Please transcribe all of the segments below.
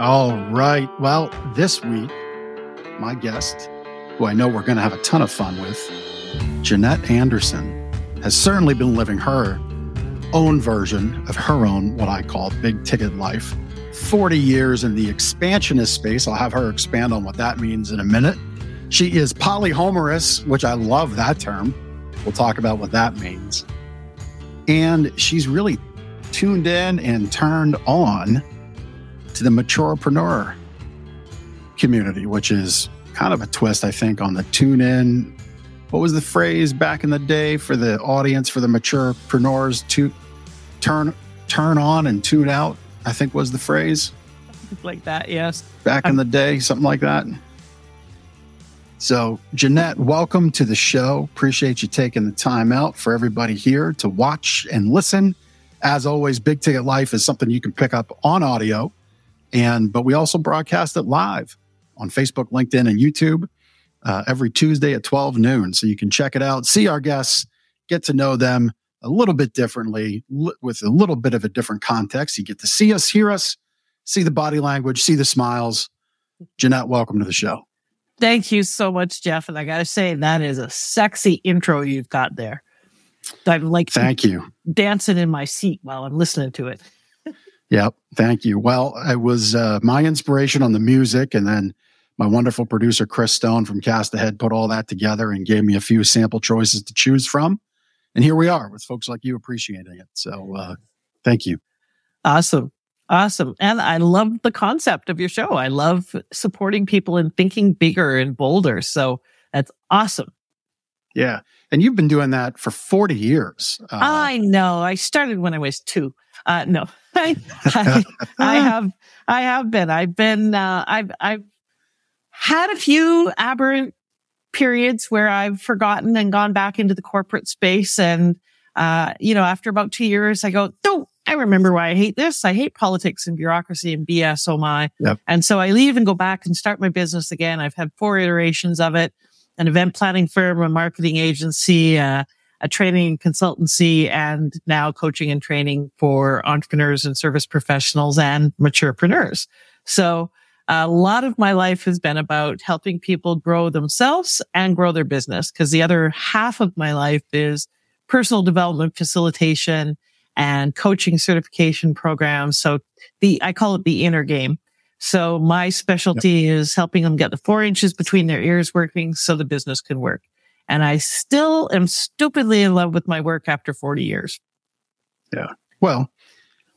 All right. Well, this week, my guest, who I know we're going to have a ton of fun with, Jannette Anderson, has certainly been living her own version of her own, what I call big ticket life. 40 years in the expansionist space. I'll have her expand on what that means in a minute. She is polyhomerous, which I love that term. We'll talk about what that means. And she's really tuned in and turned on to the maturepreneur community, which is kind of a twist, I think, on the tune in. What was the phrase back in the day for the audience, for the maturepreneurs to turn turn on and tune out? I think was the phrase. Like that, yes. Back I'm- in the day, something like that. So, Jannette, welcome to the show. Appreciate you taking the time out for everybody here to watch and listen. As always, Big Ticket Life is something you can pick up on audio, and but we also broadcast it live on Facebook, LinkedIn, and YouTube uh, every Tuesday at 12 noon. So you can check it out, see our guests, get to know them a little bit differently li- with a little bit of a different context. You get to see us, hear us, see the body language, see the smiles. Jannette, welcome to the show. Thank you so much, Jeff. And I got to say, that is a sexy intro you've got there. I'm like, thank you. Dancing in my seat while I'm listening to it. Yep. Thank you. Well, it was uh, my inspiration on the music. And then my wonderful producer, Chris Stone from Cast Ahead, put all that together and gave me a few sample choices to choose from. And here we are with folks like you appreciating it. So uh, thank you. Awesome. Awesome. And I love the concept of your show. I love supporting people and thinking bigger and bolder. So that's awesome. Yeah. And you've been doing that for 40 years. Uh, I know. I started when I was two. Uh, no, I, I, I, have, I have been, I've been, uh, I've, I've had a few aberrant periods where I've forgotten and gone back into the corporate space. And, uh, you know, after about two years, I go, no, I remember why I hate this. I hate politics and bureaucracy and BS. Oh my. Yep. And so I leave and go back and start my business again. I've had four iterations of it, an event planning firm, a marketing agency, uh, a training consultancy, and now coaching and training for entrepreneurs and service professionals and maturepreneurs. So a lot of my life has been about helping people grow themselves and grow their business because the other half of my life is personal development facilitation and coaching certification programs. So the, I call it the inner game. So my specialty yep. is helping them get the four inches between their ears working so the business can work. And I still am stupidly in love with my work after 40 years. Yeah. Well,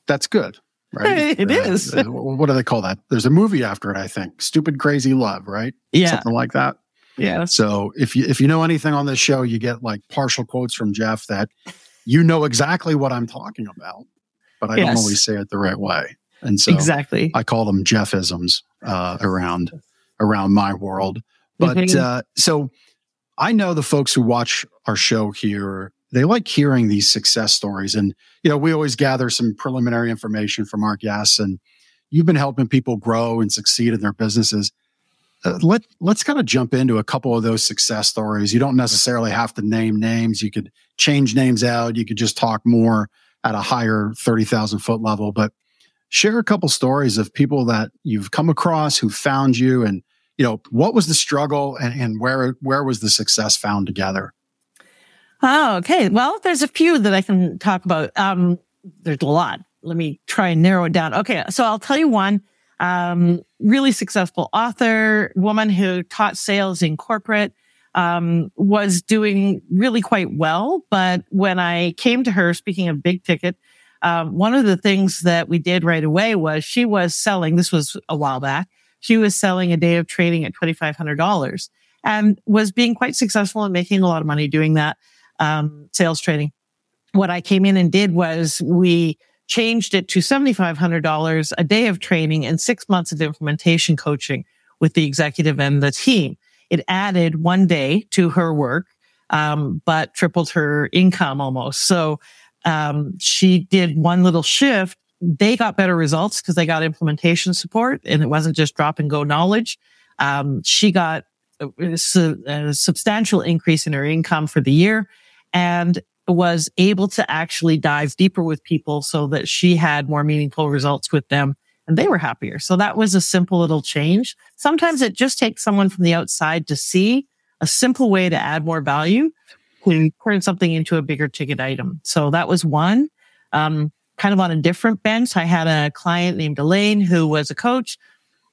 that's good right? It is. Uh, what do they call that? There's a movie after it, I think. Stupid Crazy Love, right? Yeah. Something like that. Yeah. So if you if you know anything on this show, you get like partial quotes from Jeff that you know exactly what I'm talking about, but I yes. don't always say it the right way. And so exactly, I call them Jeffisms uh, around around my world. But mm-hmm. uh, so I know the folks who watch our show here they like hearing these success stories. And, you know, we always gather some preliminary information from our guests and you've been helping people grow and succeed in their businesses. Uh, let, let's kind of jump into a couple of those success stories. You don't necessarily have to name names. You could change names out. You could just talk more at a higher 30,000 foot level, but share a couple stories of people that you've come across who found you and, you know, what was the struggle and, and where, where was the success found together? Oh, okay. Well, there's a few that I can talk about. Um, there's a lot. Let me try and narrow it down. Okay. So I'll tell you one, um, really successful author, woman who taught sales in corporate, um, was doing really quite well. But when I came to her, speaking of big ticket, um, one of the things that we did right away was she was selling, this was a while back, she was selling a day of training at $2,500 and was being quite successful and making a lot of money doing that um, sales training. What I came in and did was we changed it to $7,500 a day of training and six months of implementation coaching with the executive and the team. It added one day to her work, um, but tripled her income almost. So um, she did one little shift. They got better results because they got implementation support and it wasn't just drop and go knowledge. Um, she got a, a substantial increase in her income for the year and was able to actually dive deeper with people so that she had more meaningful results with them and they were happier. So that was a simple little change. Sometimes it just takes someone from the outside to see a simple way to add more value to turn something into a bigger ticket item. So that was one. Um, kind of on a different bench, I had a client named Elaine who was a coach,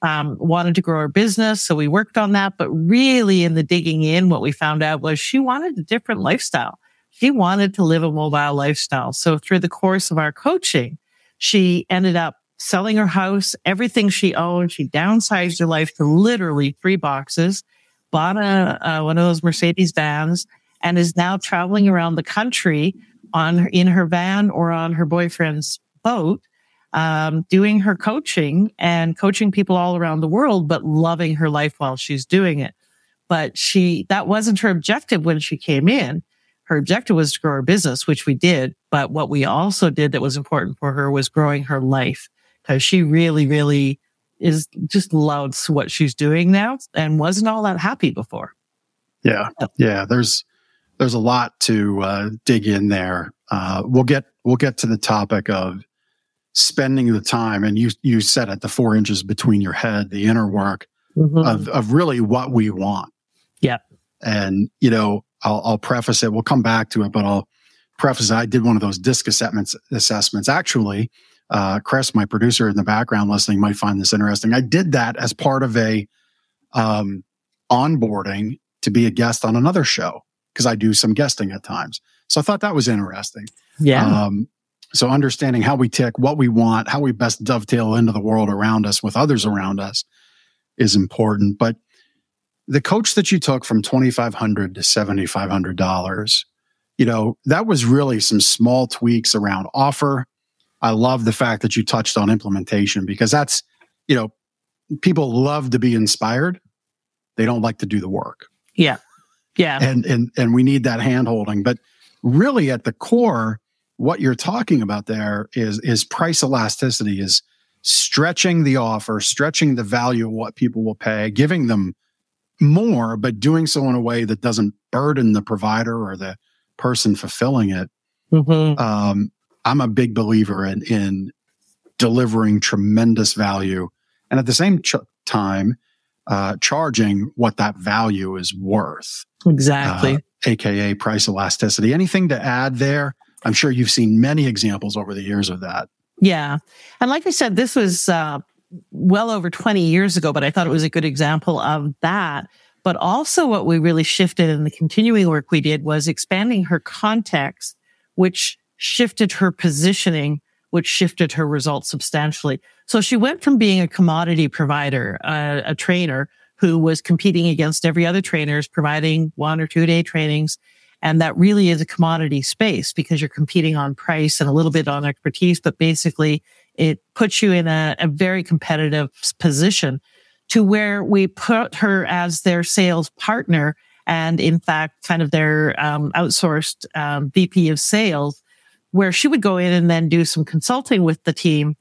um, wanted to grow her business. So we worked on that. But really in the digging in, what we found out was she wanted a different lifestyle. She wanted to live a mobile lifestyle. So through the course of our coaching, she ended up selling her house, everything she owned. She downsized her life to literally three boxes, bought a, uh, one of those Mercedes vans and is now traveling around the country on in her van or on her boyfriend's boat, um, doing her coaching and coaching people all around the world, but loving her life while she's doing it. But she, that wasn't her objective when she came in. Her objective was to grow her business, which we did. But what we also did that was important for her was growing her life because she really, really is just loves what she's doing now and wasn't all that happy before. Yeah. Yeah. There's, there's a lot to uh, dig in there. Uh, we'll get we'll get to the topic of spending the time, and you you said it, the four inches between your head, the inner work mm-hmm. of of really what we want. Yeah, and you know, I'll, I'll preface it. We'll come back to it, but I'll preface. It. I did one of those disc assessments. Assessments actually. Uh, Chris, my producer in the background listening, might find this interesting. I did that as part of a um, onboarding to be a guest on another show because I do some guesting at times. So I thought that was interesting. Yeah. Um, so understanding how we tick, what we want, how we best dovetail into the world around us with others around us is important. But the coach that you took from twenty five hundred to seventy five hundred dollars, you know, that was really some small tweaks around offer. I love the fact that you touched on implementation because that's, you know, people love to be inspired. They don't like to do the work. Yeah. Yeah. And and and we need that hand holding. But really at the core, what you're talking about there is is price elasticity, is stretching the offer, stretching the value of what people will pay, giving them more, but doing so in a way that doesn't burden the provider or the person fulfilling it. Mm-hmm. Um, I'm a big believer in in delivering tremendous value, and at the same ch- time, uh, charging what that value is worth. Exactly. Uh, AKA price elasticity. Anything to add there? I'm sure you've seen many examples over the years of that. Yeah. And like I said, this was uh, well over 20 years ago, but I thought it was a good example of that. But also, what we really shifted in the continuing work we did was expanding her context, which shifted her positioning, which shifted her results substantially. So she went from being a commodity provider, uh, a trainer, who was competing against every other trainers, providing one or two day trainings. And that really is a commodity space because you're competing on price and a little bit on expertise, but basically it puts you in a, a very competitive position to where we put her as their sales partner and in fact, kind of their um, outsourced um, VP of sales, where she would go in and then do some consulting with the team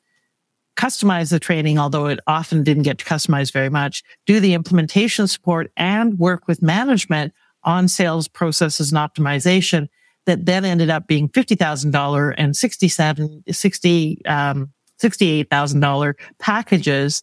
customize the training, although it often didn't get customized very much, do the implementation support and work with management on sales processes and optimization that then ended up being $50,000 and 67, 60, um, $68,000 packages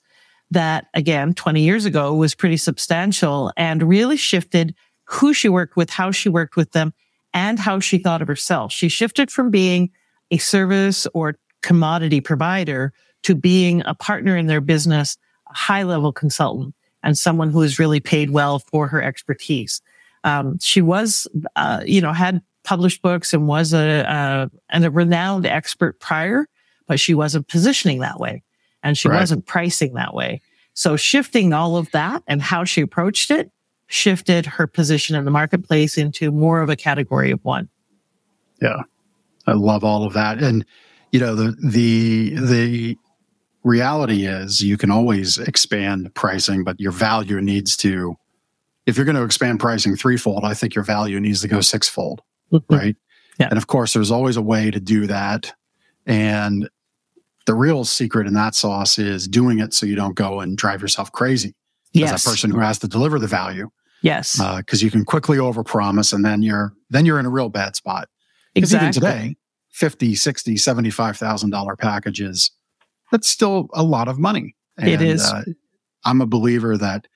that again, 20 years ago was pretty substantial and really shifted who she worked with, how she worked with them and how she thought of herself. She shifted from being a service or commodity provider to being a partner in their business, a high level consultant, and someone who is really paid well for her expertise. Um, she was, uh, you know, had published books and was a, uh, and a renowned expert prior, but she wasn't positioning that way and she right. wasn't pricing that way. So shifting all of that and how she approached it shifted her position in the marketplace into more of a category of one. Yeah. I love all of that. And, you know, the, the, the reality is you can always expand pricing, but your value needs to, if you're going to expand pricing threefold, I think your value needs to go sixfold. Mm-hmm. Right. Yeah. And of course, there's always a way to do that. And the real secret in that sauce is doing it so you don't go and drive yourself crazy yes. as a person who has to deliver the value. Yes. Because uh, you can quickly overpromise and then you're then you're in a real bad spot. Exactly. Even today, 50, 60, $75,000 packages that's still a lot of money. And, it is. Uh, I'm a believer that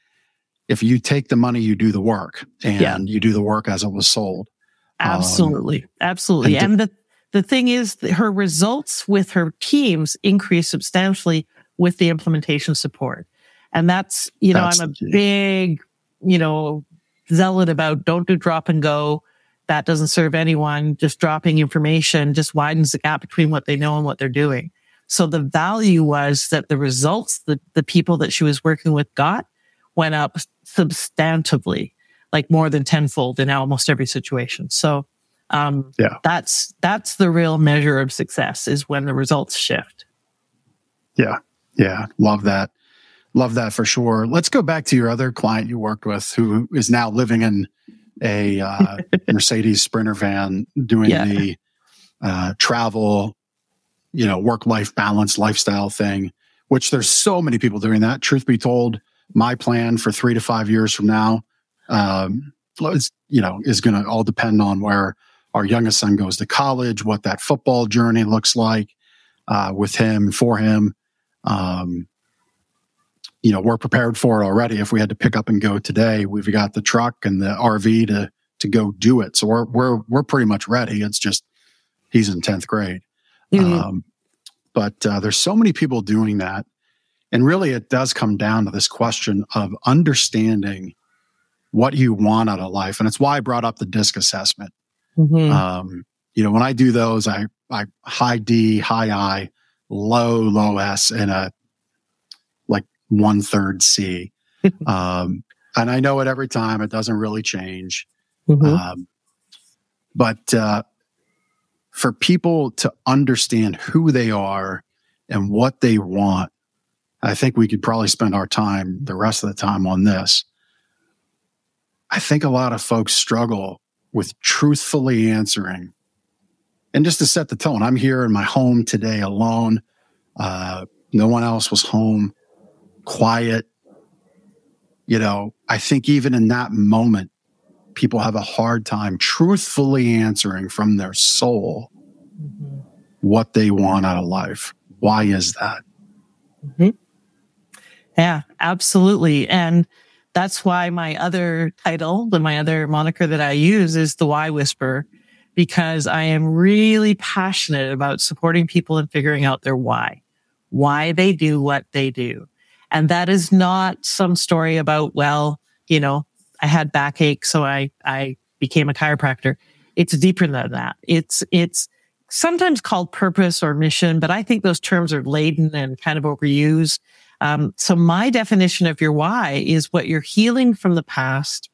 if you take the money, you do the work and yeah. you do the work as it was sold. Absolutely. Um, Absolutely. And, and the, the thing is her results with her teams increase substantially with the implementation support. And that's, you know, that's I'm a big, you know, zealot about don't do drop and go. That doesn't serve anyone. Just dropping information just widens the gap between what they know and what they're doing. So the value was that the results that the people that she was working with got went up substantively, like more than tenfold in almost every situation. So, um, yeah, that's, that's the real measure of success is when the results shift. Yeah. Yeah. Love that. Love that for sure. Let's go back to your other client you worked with who is now living in a uh, Mercedes Sprinter van doing yeah. the uh, travel, you know, work life balance lifestyle thing, which there's so many people doing that. Truth be told, my plan for three to five years from now, um, is, you know, is going to all depend on where our youngest son goes to college, what that football journey looks like uh, with him, for him. Um, you know, we're prepared for it already. If we had to pick up and go today, we've got the truck and the RV to to go do it. So we're we're we're pretty much ready. It's just he's in tenth grade. Mm-hmm. Um, but uh, there's so many people doing that, and really, it does come down to this question of understanding what you want out of life, and it's why I brought up the DISC assessment. Mm-hmm. Um, you know, when I do those, I I high D, high I, low low S, and a like one third C. um, and I know it every time. It doesn't really change. Mm-hmm. Um, but uh, for people to understand who they are and what they want, I think we could probably spend our time, the rest of the time, on this. I think a lot of folks struggle with truthfully answering. And just to set the tone, I'm here in my home today alone. Uh, no one else was home quiet. You know, I think even in that moment, people have a hard time truthfully answering from their soul mm-hmm. what they want out of life. Why is that? Mm-hmm. Yeah, absolutely. And that's why my other title, my other moniker that I use is the Why Whisper, because I am really passionate about supporting people and figuring out their why, why they do what they do. And that is not some story about, well, you know, I had backache, so I, I became a chiropractor. It's deeper than that. It's, it's sometimes called purpose or mission, but I think those terms are laden and kind of overused. Um, so my definition of your why is what you're healing from the past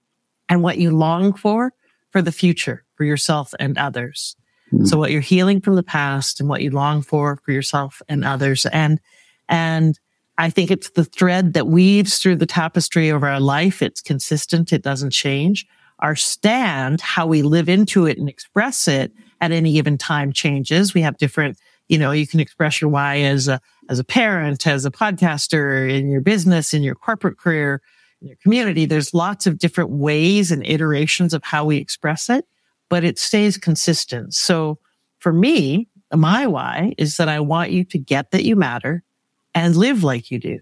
and what you long for for the future for yourself and others. Mm-hmm. So what you're healing from the past and what you long for for yourself and others. And, and I think it's the thread that weaves through the tapestry of our life. It's consistent. It doesn't change. Our stand, how we live into it and express it at any given time changes. We have different, you know, you can express your why as a, as a parent, as a podcaster, in your business, in your corporate career, in your community. There's lots of different ways and iterations of how we express it, but it stays consistent. So for me, my why is that I want you to get that you matter and live like you do.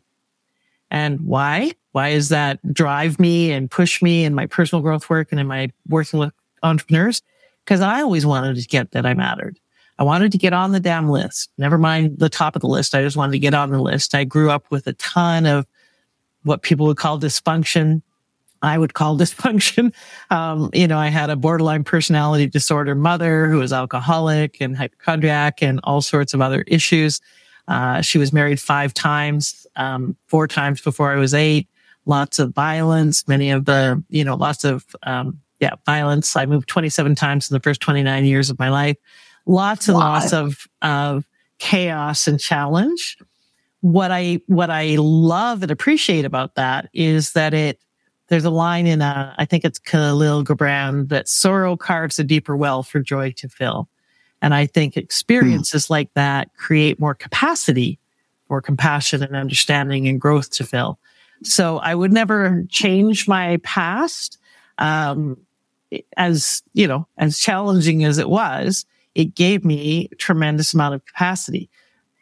And why? Why does that drive me and push me in my personal growth work and in my working with entrepreneurs? Because I always wanted to get that I mattered. I wanted to get on the damn list. Never mind the top of the list. I just wanted to get on the list. I grew up with a ton of what people would call dysfunction. I would call dysfunction. Um, you know, I had a borderline personality disorder mother who was alcoholic and hypochondriac and all sorts of other issues. Uh, she was married five times, um, four times before I was eight. Lots of violence, many of the, you know, lots of, um, yeah, violence. I moved 27 times in the first 29 years of my life. Lots and wow. lots of, of chaos and challenge. What I, what I love and appreciate about that is that it, there's a line in a, I think it's Kahlil Gibran that sorrow carves a deeper well for joy to fill. And I think experiences mm. like that create more capacity for compassion and understanding and growth to fill. So I would never change my past. Um, as, you know, as challenging as it was, it gave me a tremendous amount of capacity.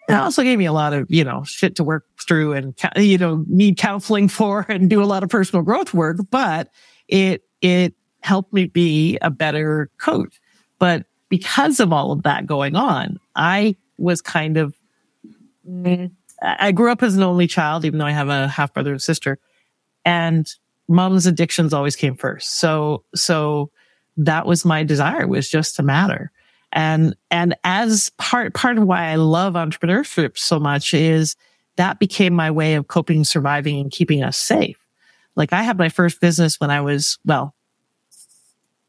it also gave me a lot of, you know, shit to work through and, you know, need counseling for and do a lot of personal growth work, but it, it helped me be a better coach. But because of all of that going on, I was kind of, I grew up as an only child, even though I have a half brother and sister and mom's addictions always came first. So, so that was my desire was just to matter. And, and as part, part of why I love entrepreneurship so much is that became my way of coping, surviving and keeping us safe. Like I had my first business when I was, well,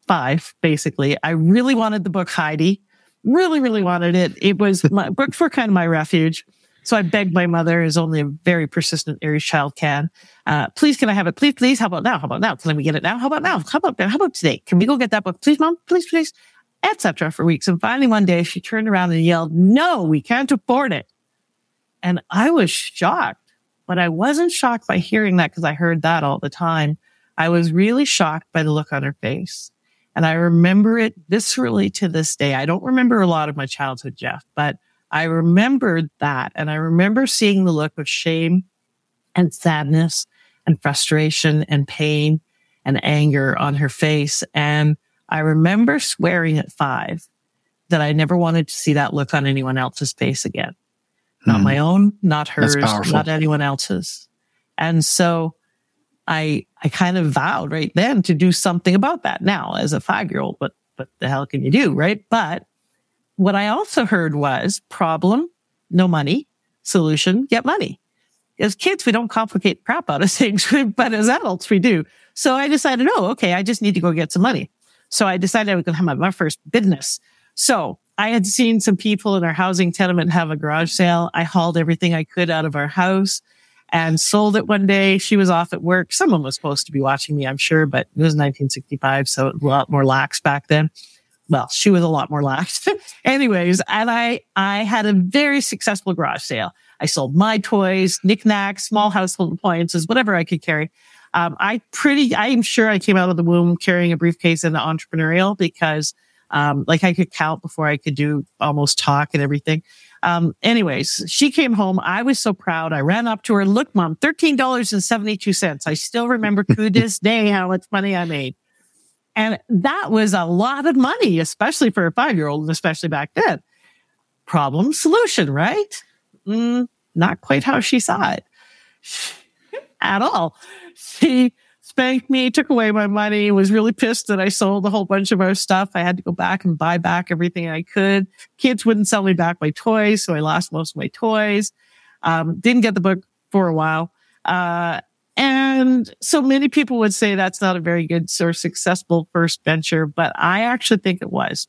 five, basically. I really wanted the book Heidi. Really, really wanted it. It was my book for kind of my refuge. So I begged my mother, as only a very persistent Aries child can, uh, please, can I have it? Please, please. How about now? How about now? Can we get it now? How about now? How about now? How about today? Can we go get that book? Please, mom. Please, please. Etc. for weeks. And finally one day she turned around and yelled, no, we can't afford it. And I was shocked, but I wasn't shocked by hearing that because I heard that all the time. I was really shocked by the look on her face. And I remember it viscerally to this day. I don't remember a lot of my childhood, Jeff, but I remembered that. And I remember seeing the look of shame and sadness and frustration and pain and anger on her face. And I remember swearing at five that I never wanted to see that look on anyone else's face again. Not mm. my own, not hers, not anyone else's. And so I, I kind of vowed right then to do something about that. Now, as a five year old, but what the hell can you do? Right. But what I also heard was problem, no money, solution, get money. As kids, we don't complicate crap out of things, but as adults, we do. So I decided, oh, okay, I just need to go get some money. So I decided I was going to have my first business. So I had seen some people in our housing tenement have a garage sale. I hauled everything I could out of our house and sold it one day. She was off at work. Someone was supposed to be watching me, I'm sure, but it was 1965, so a lot more lax back then well, she was a lot more lax. Anyways, and I, I had a very successful garage sale. I sold my toys, knickknacks, small household appliances, whatever I could carry. Um, I pretty, I'm sure I came out of the womb carrying a briefcase into entrepreneurial because, um, like I could count before I could do almost talk and everything. Um, anyways, she came home. I was so proud. I ran up to her. Look, mom, $13.72. I still remember to this day how much money I made. And that was a lot of money, especially for a five year old and especially back then. Problem solution, right? Mm, not quite how she saw it at all. She spanked me, took away my money, was really pissed that I sold a whole bunch of our stuff. I had to go back and buy back everything I could. Kids wouldn't sell me back my toys, so I lost most of my toys. Um, didn't get the book for a while. Uh, and so many people would say that's not a very good or successful first venture, but I actually think it was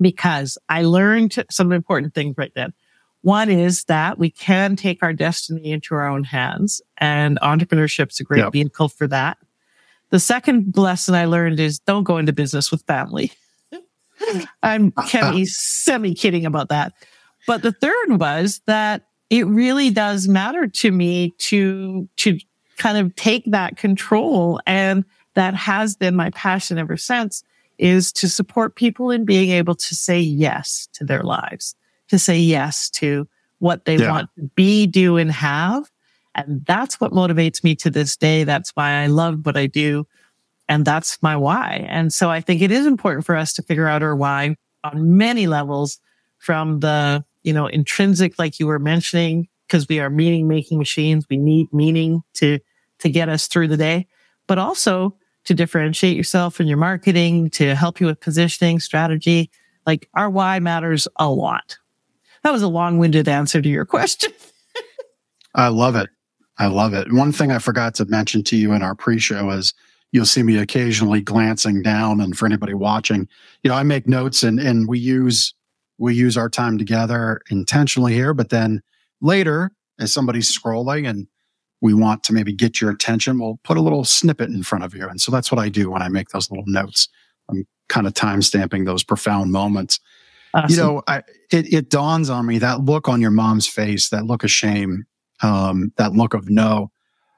because I learned some important things right then. One is that we can take our destiny into our own hands and entrepreneurship is a great yep. vehicle for that. The second lesson I learned is don't go into business with family. I'm semi kidding about that. But the third was that it really does matter to me to, to kind of take that control. And that has been my passion ever since is to support people in being able to say yes to their lives, to say yes to what they yeah. want to be, do and have. And that's what motivates me to this day. That's why I love what I do. And that's my why. And so I think it is important for us to figure out our why on many levels from the, you know, intrinsic, like you were mentioning, because we are meaning making machines. We need meaning to to get us through the day, but also to differentiate yourself in your marketing, to help you with positioning strategy. Like our why matters a lot. That was a long winded answer to your question. I love it. I love it. One thing I forgot to mention to you in our pre show is you'll see me occasionally glancing down. And for anybody watching, you know, I make notes and, and we use, we use our time together intentionally here, but then later as somebody's scrolling and we want to maybe get your attention, we'll put a little snippet in front of you. And so that's what I do when I make those little notes. I'm kind of time stamping those profound moments. Awesome. You know, I, it, it dawns on me that look on your mom's face, that look of shame, um, that look of no.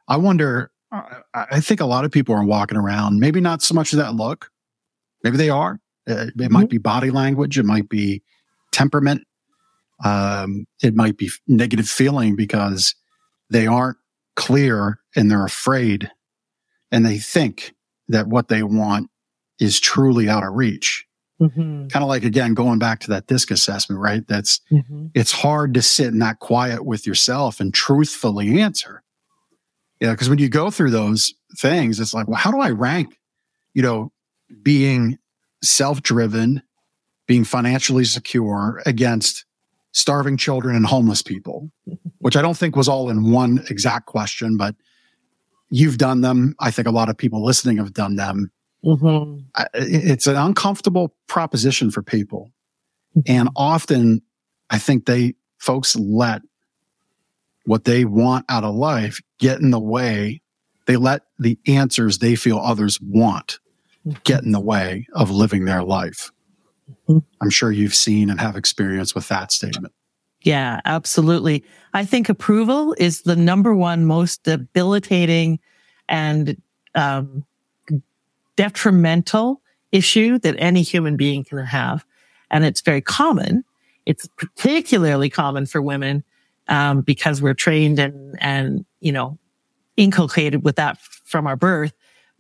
I wonder, I think a lot of people are walking around, maybe not so much of that look. Maybe they are. Uh, it, mm-hmm. might be body language. It might be temperament. Um, it might be negative feeling because they aren't clear and they're afraid and they think that what they want is truly out of reach. Mm-hmm. Kind of like again going back to that disc assessment, right? That's mm-hmm. it's hard to sit in that quiet with yourself and truthfully answer. Yeah, because when you go through those things, it's like, well, how do I rank? You know, being self-driven, being financially secure against starving children and homeless people, which I don't think was all in one exact question, but you've done them. I think a lot of people listening have done them. Mm-hmm. It's an uncomfortable proposition for people. Mm-hmm. And often I think they, folks let what they want out of life get in the way. They let the answers they feel others want mm-hmm. get in the way of living their life. Mm-hmm. I'm sure you've seen and have experience with that statement. Yeah, absolutely. I think approval is the number one most debilitating and um, detrimental issue that any human being can have. And it's very common. It's particularly common for women um, because we're trained and, and, you know, inculcated with that from our birth.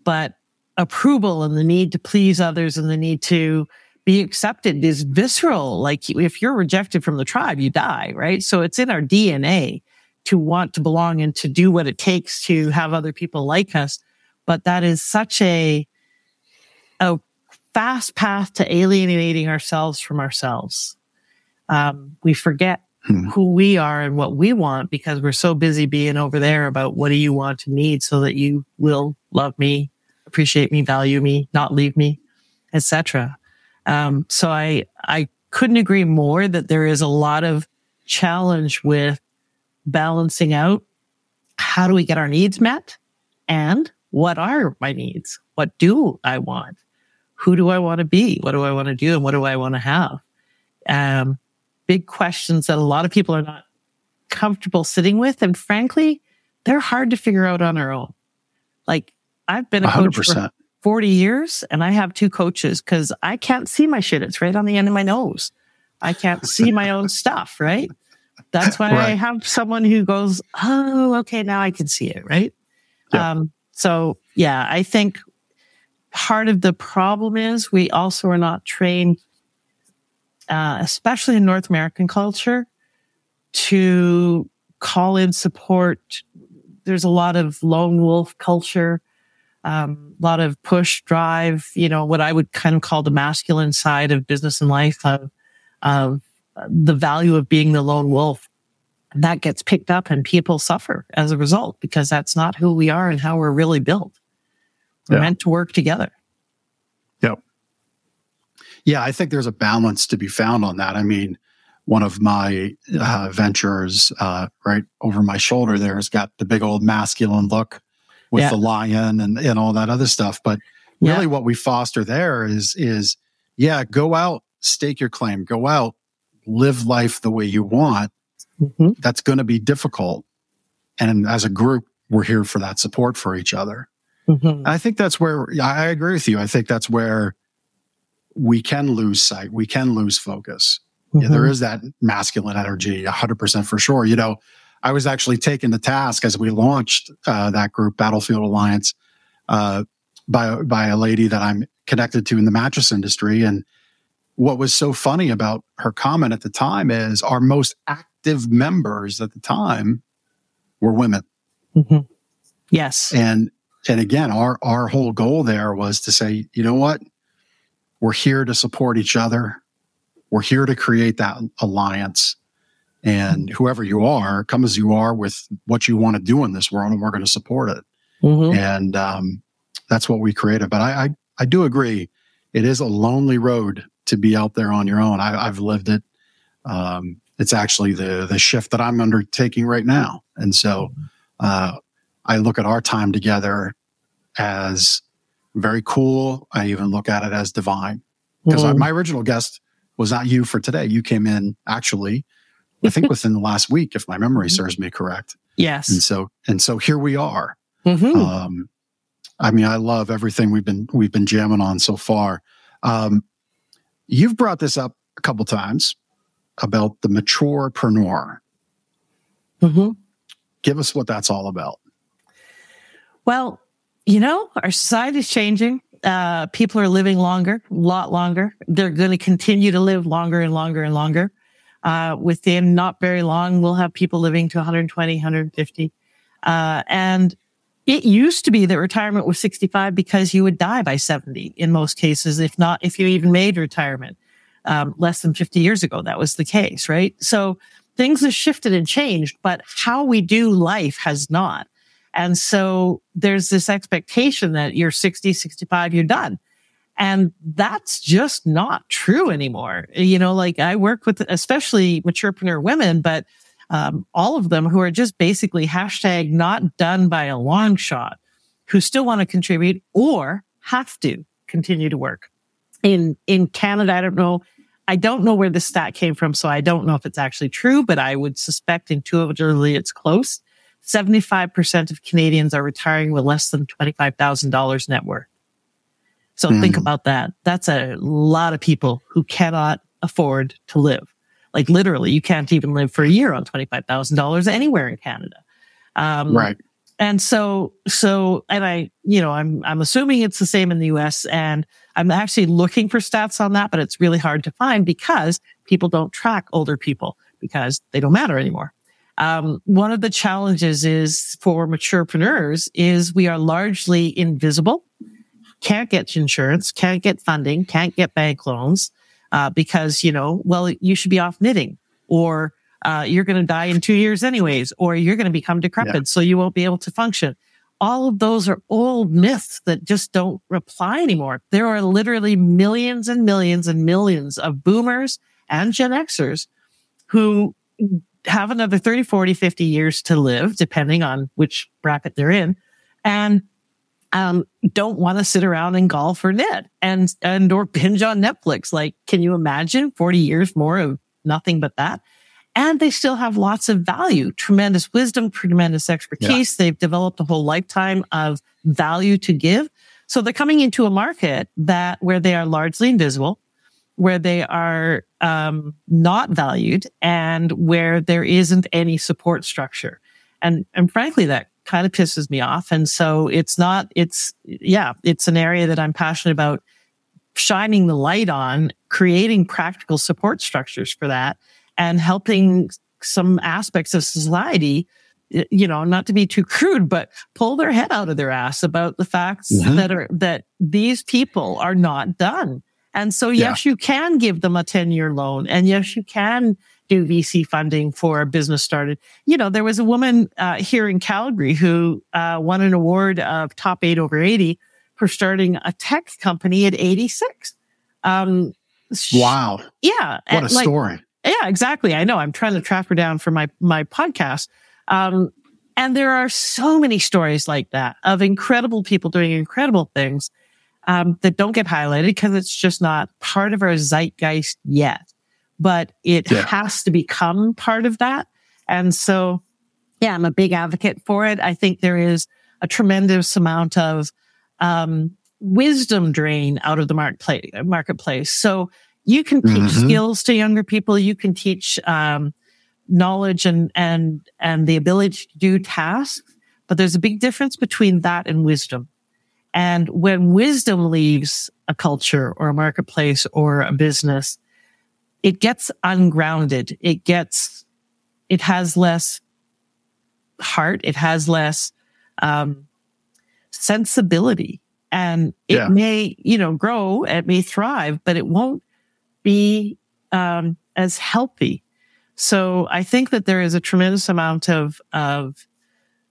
But approval and the need to please others and the need to be accepted is visceral. Like if you're rejected from the tribe, you die, right? So it's in our DNA to want to belong and to do what it takes to have other people like us. But that is such a a fast path to alienating ourselves from ourselves. Um, we forget hmm. who we are and what we want because we're so busy being over there about what do you want to need so that you will love me, appreciate me, value me, not leave me, etc. Um, so I I couldn't agree more that there is a lot of challenge with balancing out how do we get our needs met and what are my needs? What do I want? Who do I want to be? What do I want to do? And what do I want to have? Um, big questions that a lot of people are not comfortable sitting with. And frankly, they're hard to figure out on our own. Like I've been a 100%. coach for 40 years and I have two coaches because I can't see my shit. It's right on the end of my nose. I can't see my own stuff, right? That's why right. I have someone who goes, Oh, okay, now I can see it, right? Yeah. Um, so yeah, I think part of the problem is we also are not trained, uh, especially in North American culture, to call in support. There's a lot of lone wolf culture, um, a lot of push drive, you know, what I would kind of call the masculine side of business and life of, of the value of being the lone wolf. That gets picked up and people suffer as a result because that's not who we are and how we're really built. We're yeah. meant to work together. Yep. Yeah, I think there's a balance to be found on that. I mean, one of my uh, ventures uh, right over my shoulder there has got the big old masculine look with yeah. the lion and, and all that other stuff. But really, yeah. what we foster there is is yeah, go out, stake your claim, go out, live life the way you want. Mm-hmm. That's going to be difficult, and as a group, we're here for that support for each other. Mm-hmm. I think that's where I agree with you. I think that's where we can lose sight. We can lose focus. Mm-hmm. Yeah, there is that masculine energy, 100% for sure. You know, I was actually taken to task as we launched uh, that group, Battlefield Alliance, uh, by by a lady that I'm connected to in the mattress industry. And what was so funny about her comment at the time is our most active members at the time were women. Mm-hmm. Yes, and and again, our, our whole goal there was to say, you know what? We're here to support each other. We're here to create that alliance. And whoever you are, come as you are with what you want to do in this world, and we're going to support it. Mm-hmm. And um, that's what we created. But I, I, I, do agree, it is a lonely road to be out there on your own. I, have lived it. Um, it's actually the the shift that I'm undertaking right now, and so uh, I look at our time together as very cool. I even look at it as divine because mm. my original guest was not you for today. You came in actually, I think within the last week, if my memory mm-hmm. serves me correct. Yes. And so, and so here we are. Mm-hmm. Um, I mean, I love everything we've been, we've been jamming on so far. Um, you've brought this up a couple times. about the maturepreneur. Mm-hmm. Give us what that's all about. Well, you know, our society is changing. Uh, people are living longer, a lot longer. They're going to continue to live longer and longer and longer. Uh, within not very long, we'll have people living to 120, 150. Uh, and it used to be that retirement was 65 because you would die by 70 in most cases, if not, if you even made retirement. Um, less than 50 years ago, that was the case, right? So things have shifted and changed, but how we do life has not. And so there's this expectation that you're 60, 65, you're done. And that's just not true anymore. You know, like I work with especially maturepreneur women, but um, all of them who are just basically hashtag not done by a long shot, who still want to contribute or have to continue to work. In in Canada, I don't know. I don't know where the stat came from, so I don't know if it's actually true, but I would suspect intuitively it's close. 75% of Canadians are retiring with less than $25,000 net worth. So mm. think about that. That's a lot of people who cannot afford to live. Like literally, you can't even live for a year on $25,000 anywhere in Canada. Um, right. And so, so, and I, you know, I'm, I'm assuming it's the same in the US and I'm actually looking for stats on that, but it's really hard to find because people don't track older people because they don't matter anymore. Um, one of the challenges is for maturepreneurs is we are largely invisible, can't get insurance, can't get funding, can't get bank loans uh, because, you know, well, you should be off knitting or uh, you're going to die in two years anyways, or you're going to become decrepit. Yeah. So you won't be able to function. All of those are old myths that just don't apply anymore. There are literally millions and millions and millions of boomers and Gen Xers who have another 30, 40, 50 years to live, depending on which bracket they're in. And um, don't want to sit around and golf or knit and, and or binge on Netflix. Like, can you imagine 40 years more of nothing but that? And they still have lots of value, tremendous wisdom, tremendous expertise. Yeah. They've developed a whole lifetime of value to give. So they're coming into a market that where they are largely invisible, where they are um, not valued, and where there isn't any support structure. And and frankly, that kind of pisses me off. And so it's not, it's, yeah, it's an area that I'm passionate about shining the light on, creating practical support structures for that and helping some aspects of society you know, not to be too crude, but pull their head out of their ass about the facts mm-hmm. that are, that these people are not done. And so, yes, yeah. you can give them a 10 year loan and yes, you can do VC funding for a business started. You know, there was a woman uh, here in Calgary who uh, won an award of top eight over 80 for starting a tech company at 86. Um, wow. Yeah. What a like, story. Yeah, exactly. I know. I'm trying to track her down for my, my podcast. Um, and there are so many stories like that of incredible people doing incredible things um, that don't get highlighted because it's just not part of our zeitgeist yet but it yeah. has to become part of that. And so, yeah, I'm a big advocate for it. I think there is a tremendous amount of, um, wisdom drain out of the marketplace, marketplace. So you can teach mm-hmm. skills to younger people. You can teach, um, knowledge and, and, and the ability to do tasks. But there's a big difference between that and wisdom. And when wisdom leaves a culture or a marketplace or a business, it gets ungrounded. It gets, it has less heart. It has less, um, sensibility and it yeah. may, you know, grow, it may thrive, but it won't be, um, as healthy. So I think that there is a tremendous amount of, of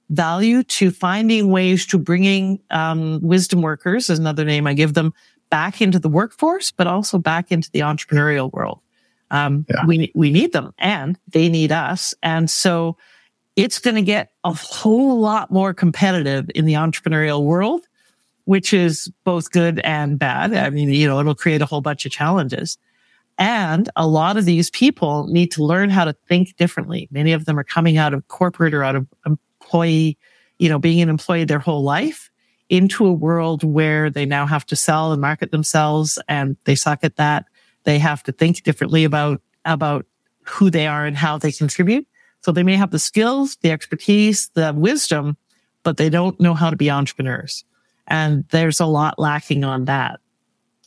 value to finding ways to bringing, um, wisdom workers is another name I give them back into the workforce, but also back into the entrepreneurial world. Um, yeah. we, we need them and they need us. And so it's going to get a whole lot more competitive in the entrepreneurial world, which is both good and bad. I mean, you know, it'll create a whole bunch of challenges. And a lot of these people need to learn how to think differently. Many of them are coming out of corporate or out of employee, you know, being an employee their whole life into a world where they now have to sell and market themselves and they suck at that. They have to think differently about, about who they are and how they contribute. So they may have the skills, the expertise, the wisdom, but they don't know how to be entrepreneurs. And there's a lot lacking on that.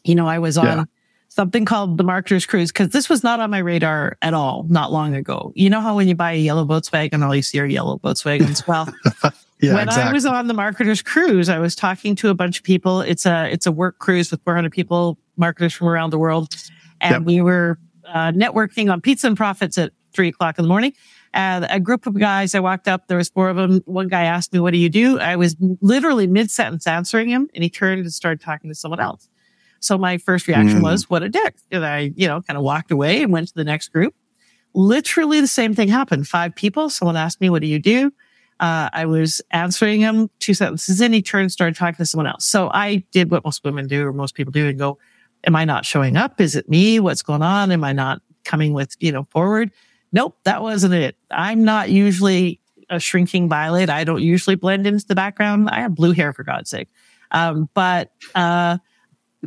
You know, I was on yeah. Something called the Marketer's Cruise because this was not on my radar at all not long ago. You know how when you buy a yellow Volkswagen, all you see are yellow Volkswagens? Well, yeah, when exactly. I was on the Marketer's Cruise, I was talking to a bunch of people. It's a it's a work cruise with 400 people, marketers from around the world, and yep. we were uh, networking on pizza and profits at three o'clock in the morning. And a group of guys, I walked up, there was four of them. One guy asked me, what do you do? I was literally mid sentence answering him and he turned and started talking to someone else. So my first reaction mm. was, what a dick. And I, you know, kind of walked away and went to the next group. Literally the same thing happened. Five people. Someone asked me, what do you do? Uh, I was answering him two sentences in. He turned and started talking to someone else. So I did what most women do or most people do and go, am I not showing up? Is it me? What's going on? Am I not coming with, you know, forward? Nope, that wasn't it. I'm not usually a shrinking violet. I don't usually blend into the background. I have blue hair for God's sake. Um, but, uh,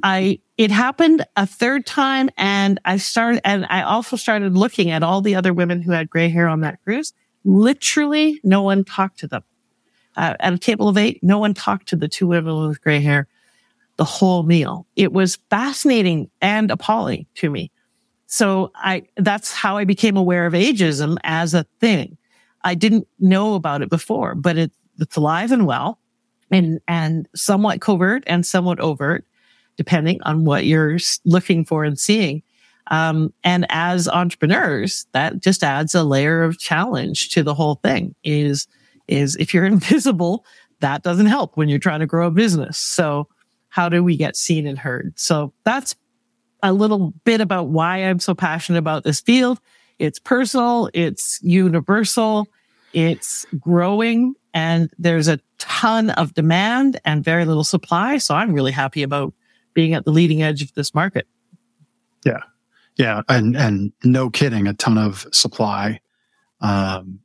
I, it happened a third time and I started, and I also started looking at all the other women who had gray hair on that cruise. Literally no one talked to them. Uh, at a table of eight, no one talked to the two women with gray hair the whole meal. It was fascinating and appalling to me. So I, that's how I became aware of ageism as a thing. I didn't know about it before, but it, it's alive and well and, and somewhat covert and somewhat overt, depending on what you're looking for and seeing. Um, and as entrepreneurs, that just adds a layer of challenge to the whole thing is, is if you're invisible, that doesn't help when you're trying to grow a business. So how do we get seen and heard? So that's a little bit about why I'm so passionate about this field. It's personal, it's universal, it's growing, and there's a ton of demand and very little supply. So I'm really happy about being at the leading edge of this market. Yeah. Yeah. And, and no kidding, a ton of supply. Um,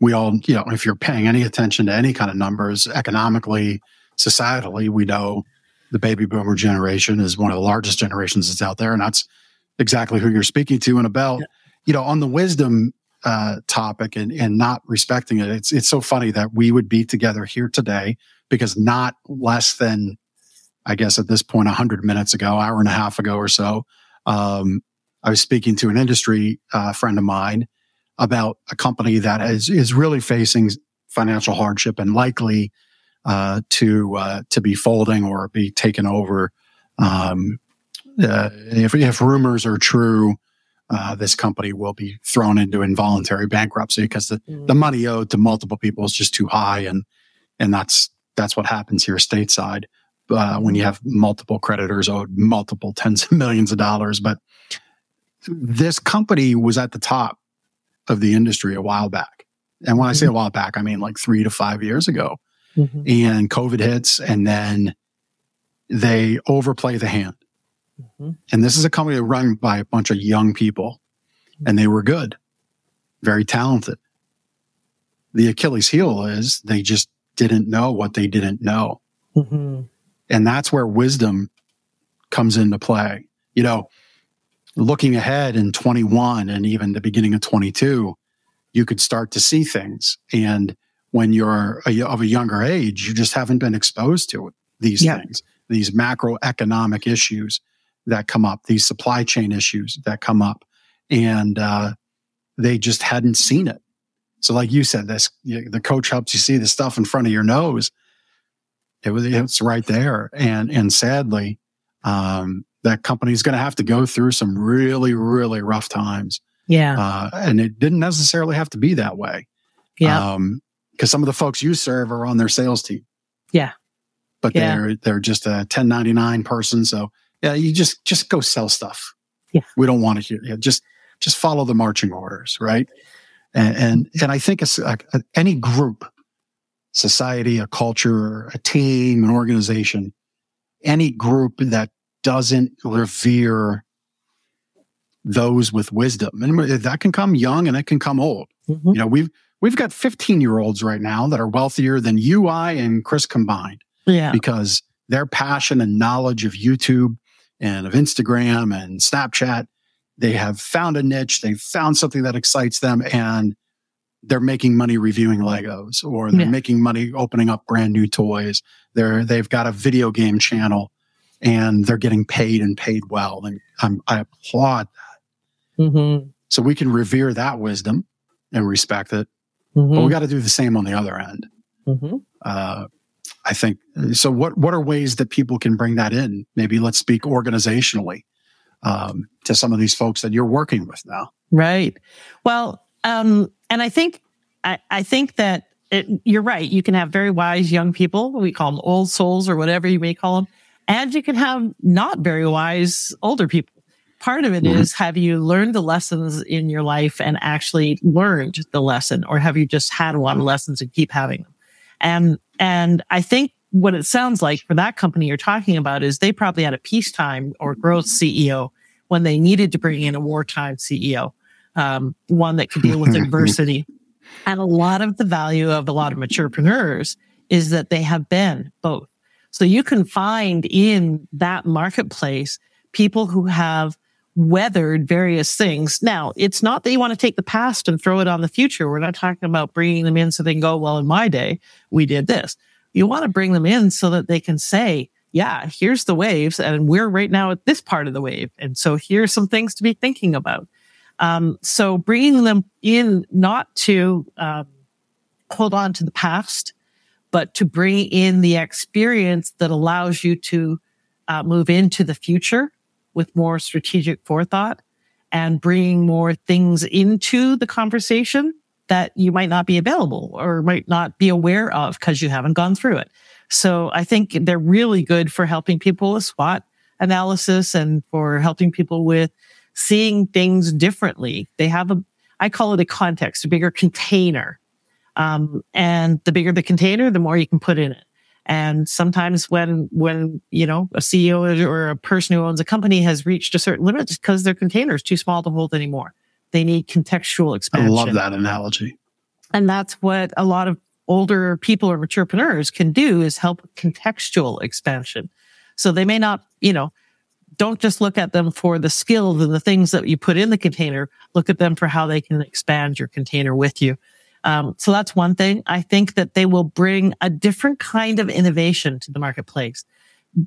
we all, you know, if you're paying any attention to any kind of numbers economically, societally, we know the baby boomer generation is one of the largest generations that's out there. And that's exactly who you're speaking to and about, yeah. you know, on the wisdom uh, topic and, and not respecting it. It's, it's so funny that we would be together here today because not less than, I guess at this point, 100 minutes ago, hour and a half ago or so, um, I was speaking to an industry uh, friend of mine about a company that is, is really facing financial hardship and likely uh, to uh, to be folding or be taken over. Um, uh, if, if rumors are true, uh, this company will be thrown into involuntary bankruptcy because the, mm. the money owed to multiple people is just too high, and and that's that's what happens here stateside uh, when you have multiple creditors owed multiple tens of millions of dollars. But this company was at the top of the industry a while back, and when I say a mm-hmm. while back, I mean like three to five years ago mm-hmm. and COVID hits, and then they overplay the hand. Mm-hmm. And this is a company run by a bunch of young people, and they were good, very talented. The Achilles heel is they just didn't know what they didn't know. And that's where wisdom comes into play. You know, looking ahead in 21 and even the beginning of 22, you could start to see things. And when you're a, of a younger age, you just haven't been exposed to these yeah. things, these macroeconomic issues that come up, these supply chain issues that come up, and uh, they just hadn't seen it. So, like you said, this the coach helps you see the stuff in front of your nose. It was it's right there, and and sadly, um, that company's going to have to go through some really really rough times. Yeah, uh, and it didn't necessarily have to be that way. Yeah. Um, because some of the folks you serve are on their sales team. Yeah. But yeah. they're they're just a 1099 person. So yeah, you just just go sell stuff. Yeah. We don't want to hear. Yeah, just just follow the marching orders, right? And and, and I think it's like any group, society, a culture, a team, an organization, any group that doesn't revere those with wisdom, and that can come young and it can come old. Mm-hmm. You know, we've We've got 15 year olds right now that are wealthier than you, I, and Chris combined. Yeah. Because their passion and knowledge of YouTube and of Instagram and Snapchat they have found a niche, they've found something that excites them, and they're making money reviewing Legos, or they're yeah. making money opening up brand new toys. They're they've got a video game channel, and they're getting paid and paid well, and I'm, i applaud that. Mm-hmm. So we can revere that wisdom and respect it, mm-hmm. but we got to do the same on the other end. Mm-hmm. Uh, I think so. What what are ways that people can bring that in? Maybe let's speak organizationally um, to some of these folks that you're working with now. Right. Well, um, and I think I, I think that it, you're right. You can have very wise young people. We call them old souls or whatever you may call them, and you can have not very wise older people. Part of it mm-hmm. is have you learned the lessons in your life and actually learned the lesson, or have you just had a lot of lessons and keep having them? And and I think what it sounds like for that company you're talking about is they probably had a peacetime or growth CEO when they needed to bring in a wartime CEO, um, one that could deal with adversity. And a lot of the value of a lot of maturepreneurs is that they have been both. So you can find in that marketplace people who have weathered various things. Now, it's not that you want to take the past and throw it on the future. We're not talking about bringing them in so they can go, well, in my day, we did this. You want to bring them in so that they can say, yeah, here's the waves and we're right now at this part of the wave. And so here's some things to be thinking about. Um, so bringing them in not to um, hold on to the past, but to bring in the experience that allows you to uh, move into the future with more strategic forethought and bringing more things into the conversation that you might not be available or might not be aware of because you haven't gone through it. So I think they're really good for helping people with SWOT analysis and for helping people with seeing things differently. They have a, I call it a context, a bigger container. Um, and the bigger the container, the more you can put in it. And sometimes when, when, you know, a CEO or a person who owns a company has reached a certain limit because their container is too small to hold anymore. They need contextual expansion. I love that analogy. And that's what a lot of older people or entrepreneurs can do is help contextual expansion. So they may not, you know, don't just look at them for the skills and the things that you put in the container. Look at them for how they can expand your container with you. Um, so that's one thing. I think that they will bring a different kind of innovation to the marketplace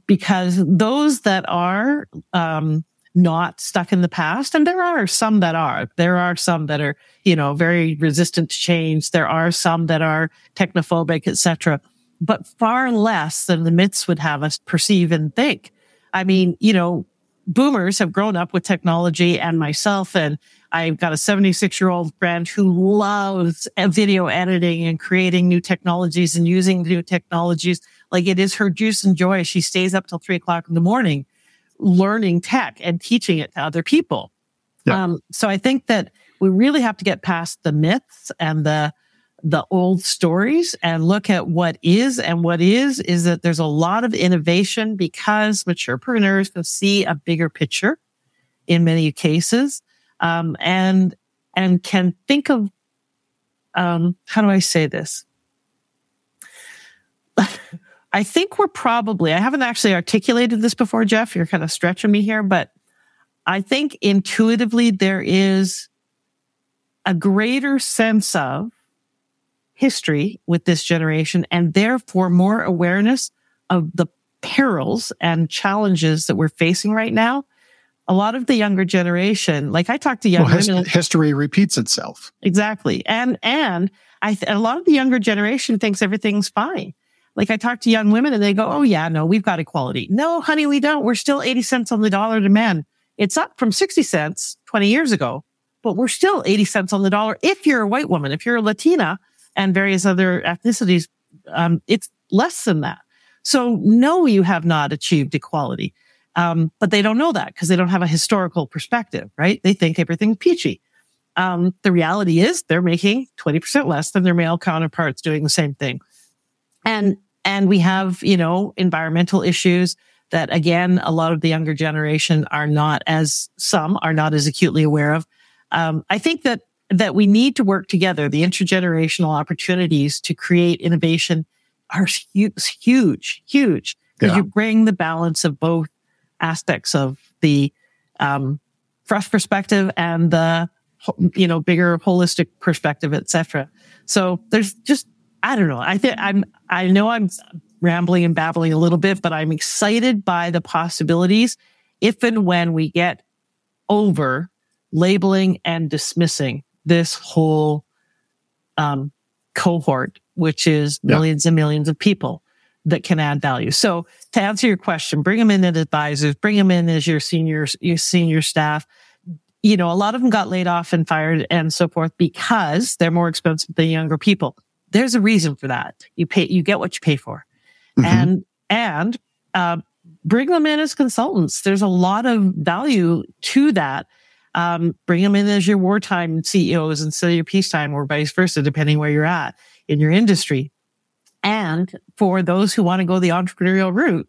because those that are, um, not stuck in the past. And there are some that are. There are some that are, you know, very resistant to change. There are some that are technophobic, etc. But far less than the myths would have us perceive and think. I mean, you know, boomers have grown up with technology and myself and I've got a 76 year old friend who loves video editing and creating new technologies and using new technologies. Like it is her juice and joy. She stays up till three o'clock in the morning learning tech and teaching it to other people. Yeah. Um, so I think that we really have to get past the myths and the the old stories and look at what is and what is is that there's a lot of innovation because maturepreneurs can see a bigger picture in many cases um, and and can think of um, how do I say this I think we're probably, I haven't actually articulated this before, Jeff. You're kind of stretching me here, but I think intuitively there is a greater sense of history with this generation and therefore more awareness of the perils and challenges that we're facing right now. A lot of the younger generation, like I talk to young well, women. History repeats itself. Exactly. And, and I, th- a lot of the younger generation thinks everything's fine. Like I talk to young women and they go, Oh yeah, no, we've got equality. No, honey, we don't. We're still 80 cents on the dollar to men. It's up from 60 cents 20 years ago, but we're still 80 cents on the dollar. If you're a white woman, if you're a Latina and various other ethnicities, um, it's less than that. So no, you have not achieved equality. Um, but they don't know that because they don't have a historical perspective, right? They think everything's peachy. Um, the reality is they're making 20% less than their male counterparts doing the same thing. And and we have, you know, environmental issues that again, a lot of the younger generation are not as some are not as acutely aware of. Um, I think that that we need to work together. The intergenerational opportunities to create innovation are huge, huge, huge because yeah. you bring the balance of both aspects of the um, fresh perspective and the, you know, bigger holistic perspective, etc. So there's just, I don't know. I think I'm, I know I'm rambling and babbling a little bit, but I'm excited by the possibilities if and when we get over labeling and dismissing this whole um, cohort, which is millions yeah. and millions of people that can add value. So to answer your question, bring them in as advisors, bring them in as your senior, your senior staff. You know, a lot of them got laid off and fired and so forth because they're more expensive than younger people. There's a reason for that. You pay, you get what you pay for. Mm-hmm. And, and, uh, bring them in as consultants. There's a lot of value to that. Um, bring them in as your wartime CEOs instead of your peacetime or vice versa, depending where you're at in your industry. And for those who want to go the entrepreneurial route,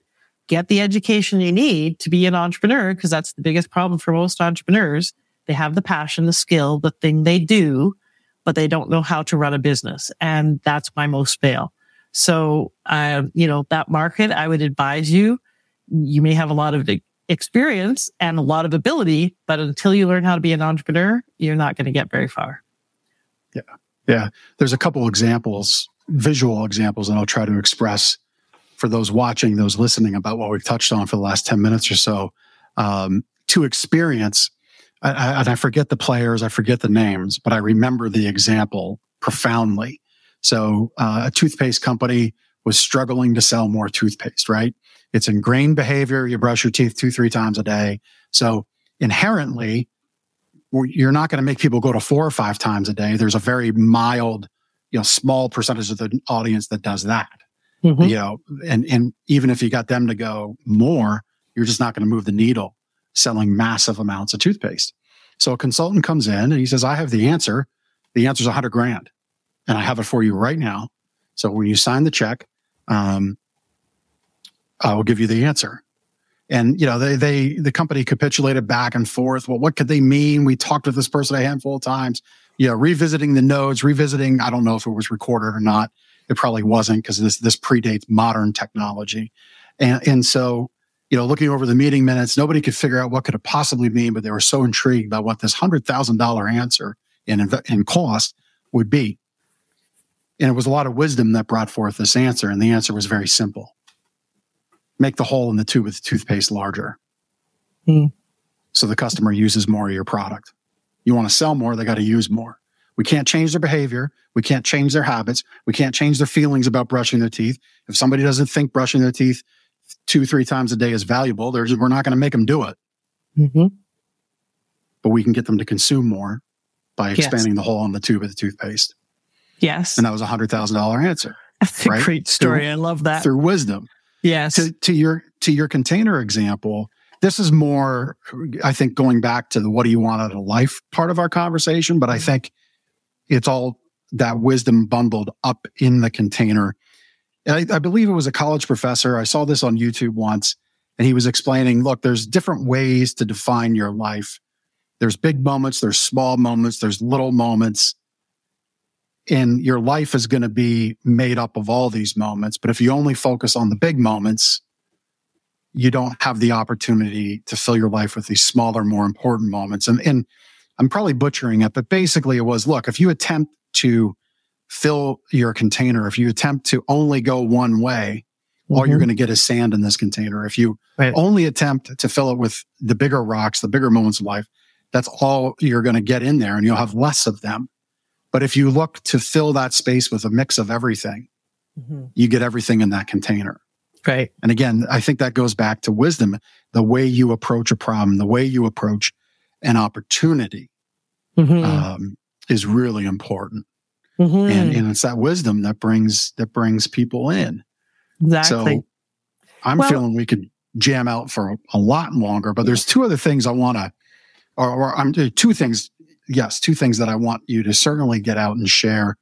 get the education you need to be an entrepreneur, because that's the biggest problem for most entrepreneurs. They have the passion, the skill, the thing they do, but they don't know how to run a business. And that's why most fail. So, uh, you know, that market, I would advise you, you may have a lot of experience and a lot of ability, but until you learn how to be an entrepreneur, you're not going to get very far. Yeah. Yeah. There's a couple examples visual examples and I'll try to express for those watching, those listening about what we've touched on for the last 10 minutes or so. Um, to experience, I, I, and I forget the players, I forget the names, but I remember the example profoundly. So, uh, a toothpaste company was struggling to sell more toothpaste, right? It's ingrained behavior. You brush your teeth two, three times a day. So inherently, you're not going to make people go to four or five times a day. There's a very mild you know, small percentage of the audience that does that. Mm-hmm. You know, and, and even if you got them to go more, you're just not going to move the needle selling massive amounts of toothpaste. So a consultant comes in and he says, I have the answer. The answer is a hundred grand and I have it for you right now. So when you sign the check, um, I will give you the answer. And, you know, they, they, the company capitulated back and forth. Well, what could they mean? We talked with this person a handful of times you know, revisiting the nodes, revisiting, I don't know if it was recorded or not. It probably wasn't because this, this predates modern technology. And, and so, you know, looking over the meeting minutes, nobody could figure out what could it possibly mean, but they were so intrigued by what this hundred thousand dollar answer in, in cost would be. And it was a lot of wisdom that brought forth this answer. And the answer was very simple. Make the hole in the tube with toothpaste larger. Mm. So the customer uses more of your product. You want to sell more, they got to use more. We can't change their behavior. We can't change their habits. We can't change their feelings about brushing their teeth. If somebody doesn't think brushing their teeth two, three times a day is valuable, we're not going to make them do it. Mm-hmm. But we can get them to consume more by expanding yes. the hole in the tube of the toothpaste. Yes. And that was a hundred thousand dollar answer. That's right? a great story. Through, I love that. Through wisdom. Yes. To, to your to your container example, this is more, I think, going back to the what do you want out of life part of our conversation, but I mm-hmm. think it's all that wisdom bundled up in the container. I, I believe it was a college professor. I saw this on YouTube once and he was explaining, look, there's different ways to define your life. There's big moments, there's small moments, there's little moments. And your life is going to be made up of all these moments. But if you only focus on the big moments, you don't have the opportunity to fill your life with these smaller, more important moments. And, and I'm probably butchering it, but basically it was, look, if you attempt to fill your container, if you attempt to only go one way, mm-hmm. all you're mm-hmm. going to get is sand in this container. If you right. only attempt to fill it with the bigger rocks, the bigger moments of life, that's all you're going to get in there and you'll have less of them. But if you look to fill that space with a mix of everything, mm-hmm. you get everything in that container. Right. And again, I think that goes back to wisdom. The way you approach a problem, the way you approach an opportunity mm-hmm. um, is really important. Mm-hmm. And, and it's that wisdom that brings, that brings people in. Exactly. So I'm well, feeling we could jam out for a, a lot longer, but there's two other things I want to, or, or I'm two things. Yes. Two things that I want you to certainly get out and share.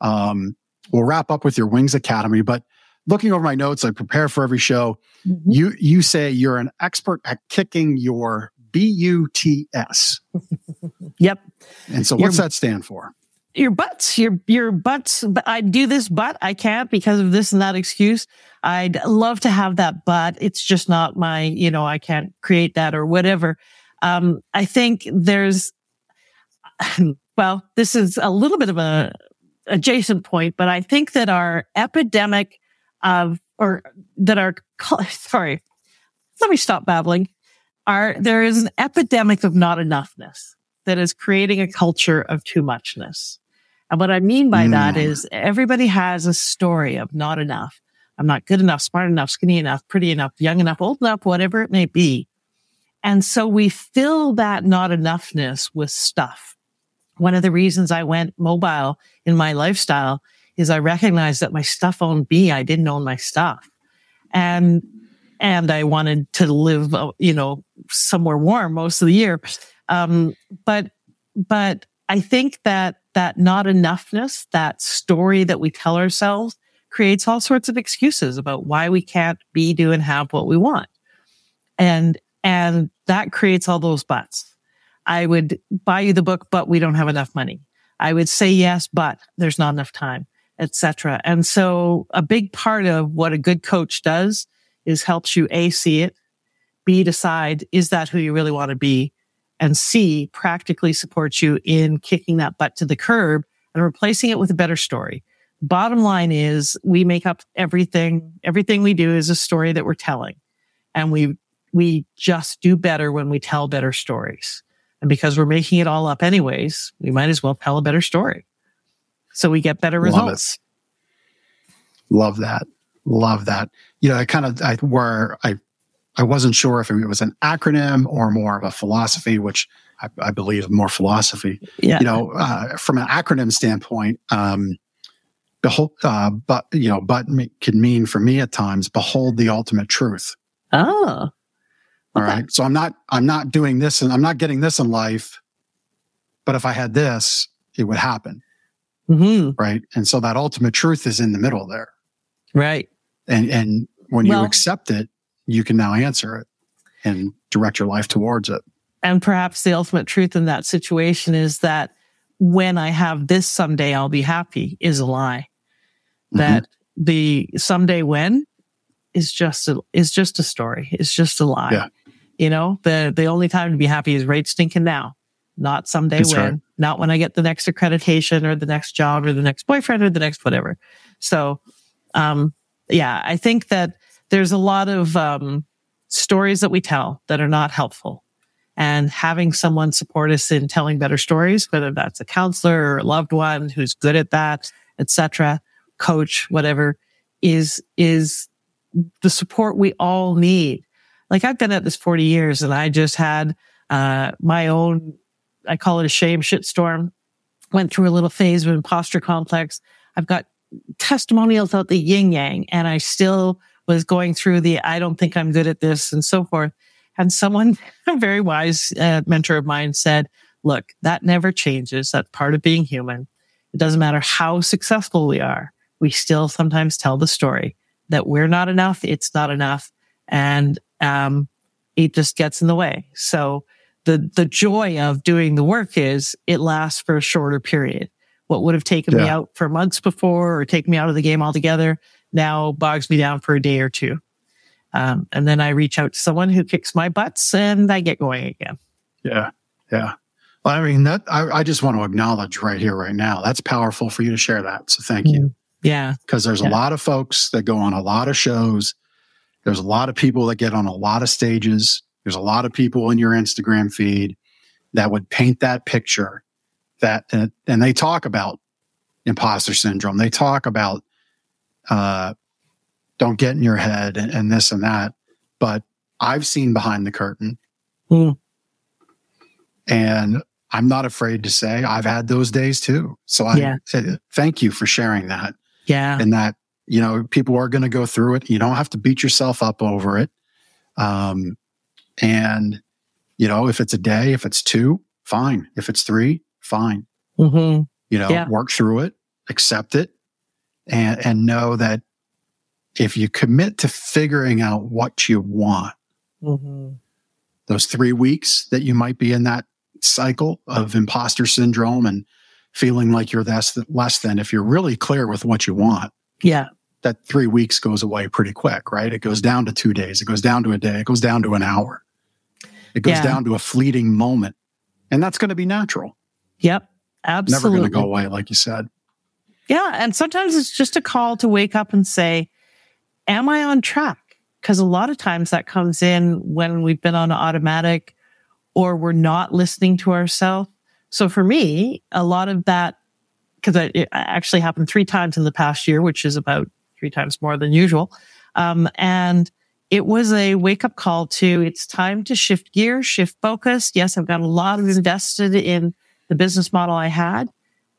Um, we'll wrap up with your Wings Academy, but looking over my notes, I prepare for every show. Mm-hmm. You you say you're an expert at kicking your BUTS. yep. And so what's your, that stand for? Your butts, your your butts. I do this, but I can't because of this and that excuse. I'd love to have that, but it's just not my. You know, I can't create that or whatever. Um, I think there's, well, this is a little bit of a adjacent point, but I think that our epidemic of, or that our, sorry, let me stop babbling. Our, there is an epidemic of not enoughness that is creating a culture of too muchness. And what I mean by mm. that is everybody has a story of not enough. I'm not good enough, smart enough, skinny enough, pretty enough, young enough, old enough, whatever it may be. And so we fill that not enoughness with stuff. One of the reasons I went mobile in my lifestyle is I recognized that my stuff owned me. I didn't own my stuff. And, and I wanted to live, uh, you know, somewhere warm most of the year. Um, but, but I think that that not enoughness, that story that we tell ourselves creates all sorts of excuses about why we can't be, do and have what we want. And, and that creates all those buts. I would buy you the book, but we don't have enough money. I would say yes, but there's not enough time, etc. And so a big part of what a good coach does is helps you A, see it, B, decide, is that who you really want to be? And C, practically supports you in kicking that butt to the curb and replacing it with a better story. Bottom line is we make up everything. Everything we do is a story that we're telling. And we, we just do better when we tell better stories. And because we're making it all up anyways, we might as well tell a better story. So we get better results. Love, Love that. Love that. You know, I kind of, I, where I, I wasn't sure if it was an acronym or more of a philosophy, which I, I believe more philosophy. Yeah. You know, uh, from an acronym standpoint, um, behold, uh, but you know, but can mean for me at times, behold the ultimate truth. Oh, all right. So I'm not, I'm not doing this and I'm not getting this in life, but if I had this, it would happen. Mm-hmm. Right. And so that ultimate truth is in the middle there. Right. And, and when well, you accept it, you can now answer it and direct your life towards it. And perhaps the ultimate truth in that situation is that when I have this someday, I'll be happy is a lie. Mm-hmm. That the someday when is just a, is just a story. It's just a lie. Yeah. You know, the, the only time to be happy is right stinking now, not someday That's when, right. not when I get the next accreditation or the next job or the next boyfriend or the next whatever. So, um, yeah, I think that there's a lot of, um, stories that we tell that are not helpful and having someone support us in telling better stories, whether that's a counselor or a loved one who's good at that, etc., coach, whatever, is, is the support we all need like I've been at this 40 years and I just had, uh, my own, I call it a shame shitstorm. Went through a little phase of imposter complex. I've got testimonials out the yin yang and I still was going through the, I don't think I'm good at this and so forth. And someone, a very wise uh, mentor of mine said, look, that never changes. That's part of being human. It doesn't matter how successful we are. We still sometimes tell the story that we're not enough. It's not enough. And um, it just gets in the way. So the, the joy of doing the work is it lasts for a shorter period. What would have taken yeah. me out for months before or take me out of the game altogether now bogs me down for a day or two. Um, and then I reach out to someone who kicks my butts and I get going again. Yeah. Yeah. Well, I mean, that I, I just want to acknowledge right here, right now. That's powerful for you to share that. So thank you. Mm, yeah. Because there's yeah. a lot of folks that go on a lot of shows there's a lot of people that get on a lot of stages. There's a lot of people in your Instagram feed that would paint that picture that, and they talk about imposter syndrome. They talk about, uh, don't get in your head and, and this and that. But I've seen behind the curtain. Mm. And I'm not afraid to say I've had those days too. So I yeah. thank you for sharing that. Yeah. And that you know, people are going to go through it. You don't have to beat yourself up over it. Um, and, you know, if it's a day, if it's two, fine. If it's three, fine. Mm-hmm. You know, yeah. work through it, accept it, and, and know that if you commit to figuring out what you want, mm-hmm. those three weeks that you might be in that cycle of imposter syndrome and feeling like you're less, less than, if you're really clear with what you want, yeah that three weeks goes away pretty quick, right? It goes down to two days, it goes down to a day, it goes down to an hour. It goes Yeah. down to a fleeting moment. And that's going to be natural. Yep. Absolutely. Never going to go away, like you said. Yeah. And sometimes it's just a call to wake up and say, Am I on track? Because a lot of times that comes in when we've been on automatic or we're not listening to ourselves. So for me, a lot of that, because it actually happened three times in the past year, which is about three times more than usual. Um, and it was a wake up call to it's time to shift gears, shift focus. Yes, I've got a lot of invested in the business model I had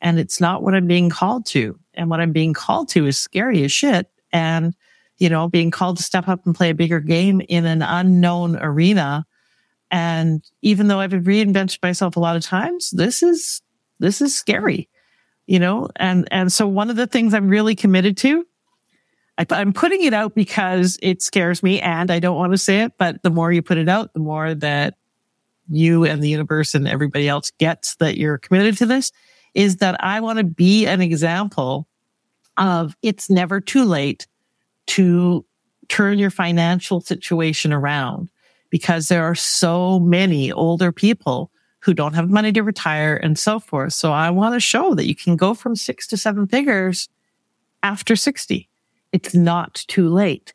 and it's not what I'm being called to. And what I'm being called to is scary as shit. And, you know, being called to step up and play a bigger game in an unknown arena. And even though I've reinvented myself a lot of times, this is, this is scary, you know? And, and so one of the things I'm really committed to, I'm putting it out because it scares me and I don't want to say it, but the more you put it out, the more that you and the universe and everybody else gets that you're committed to this is that I want to be an example of it's never too late to turn your financial situation around because there are so many older people who don't have money to retire and so forth. So I want to show that you can go from six to seven figures after 60. It's not too late.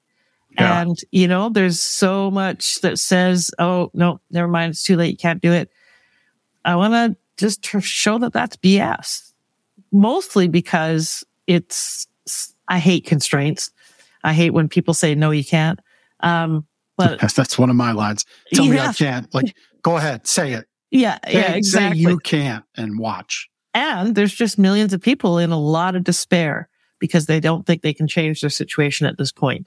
Yeah. And, you know, there's so much that says, oh, no, never mind. It's too late. You can't do it. I want to just show that that's BS. Mostly because it's, I hate constraints. I hate when people say, no, you can't. Um, but That's one of my lines. Tell me I can't. Like, go ahead, say it. yeah, Say- yeah, exactly. Say you can't and watch. And there's just millions of people in a lot of despair because they don't think they can change their situation at this point.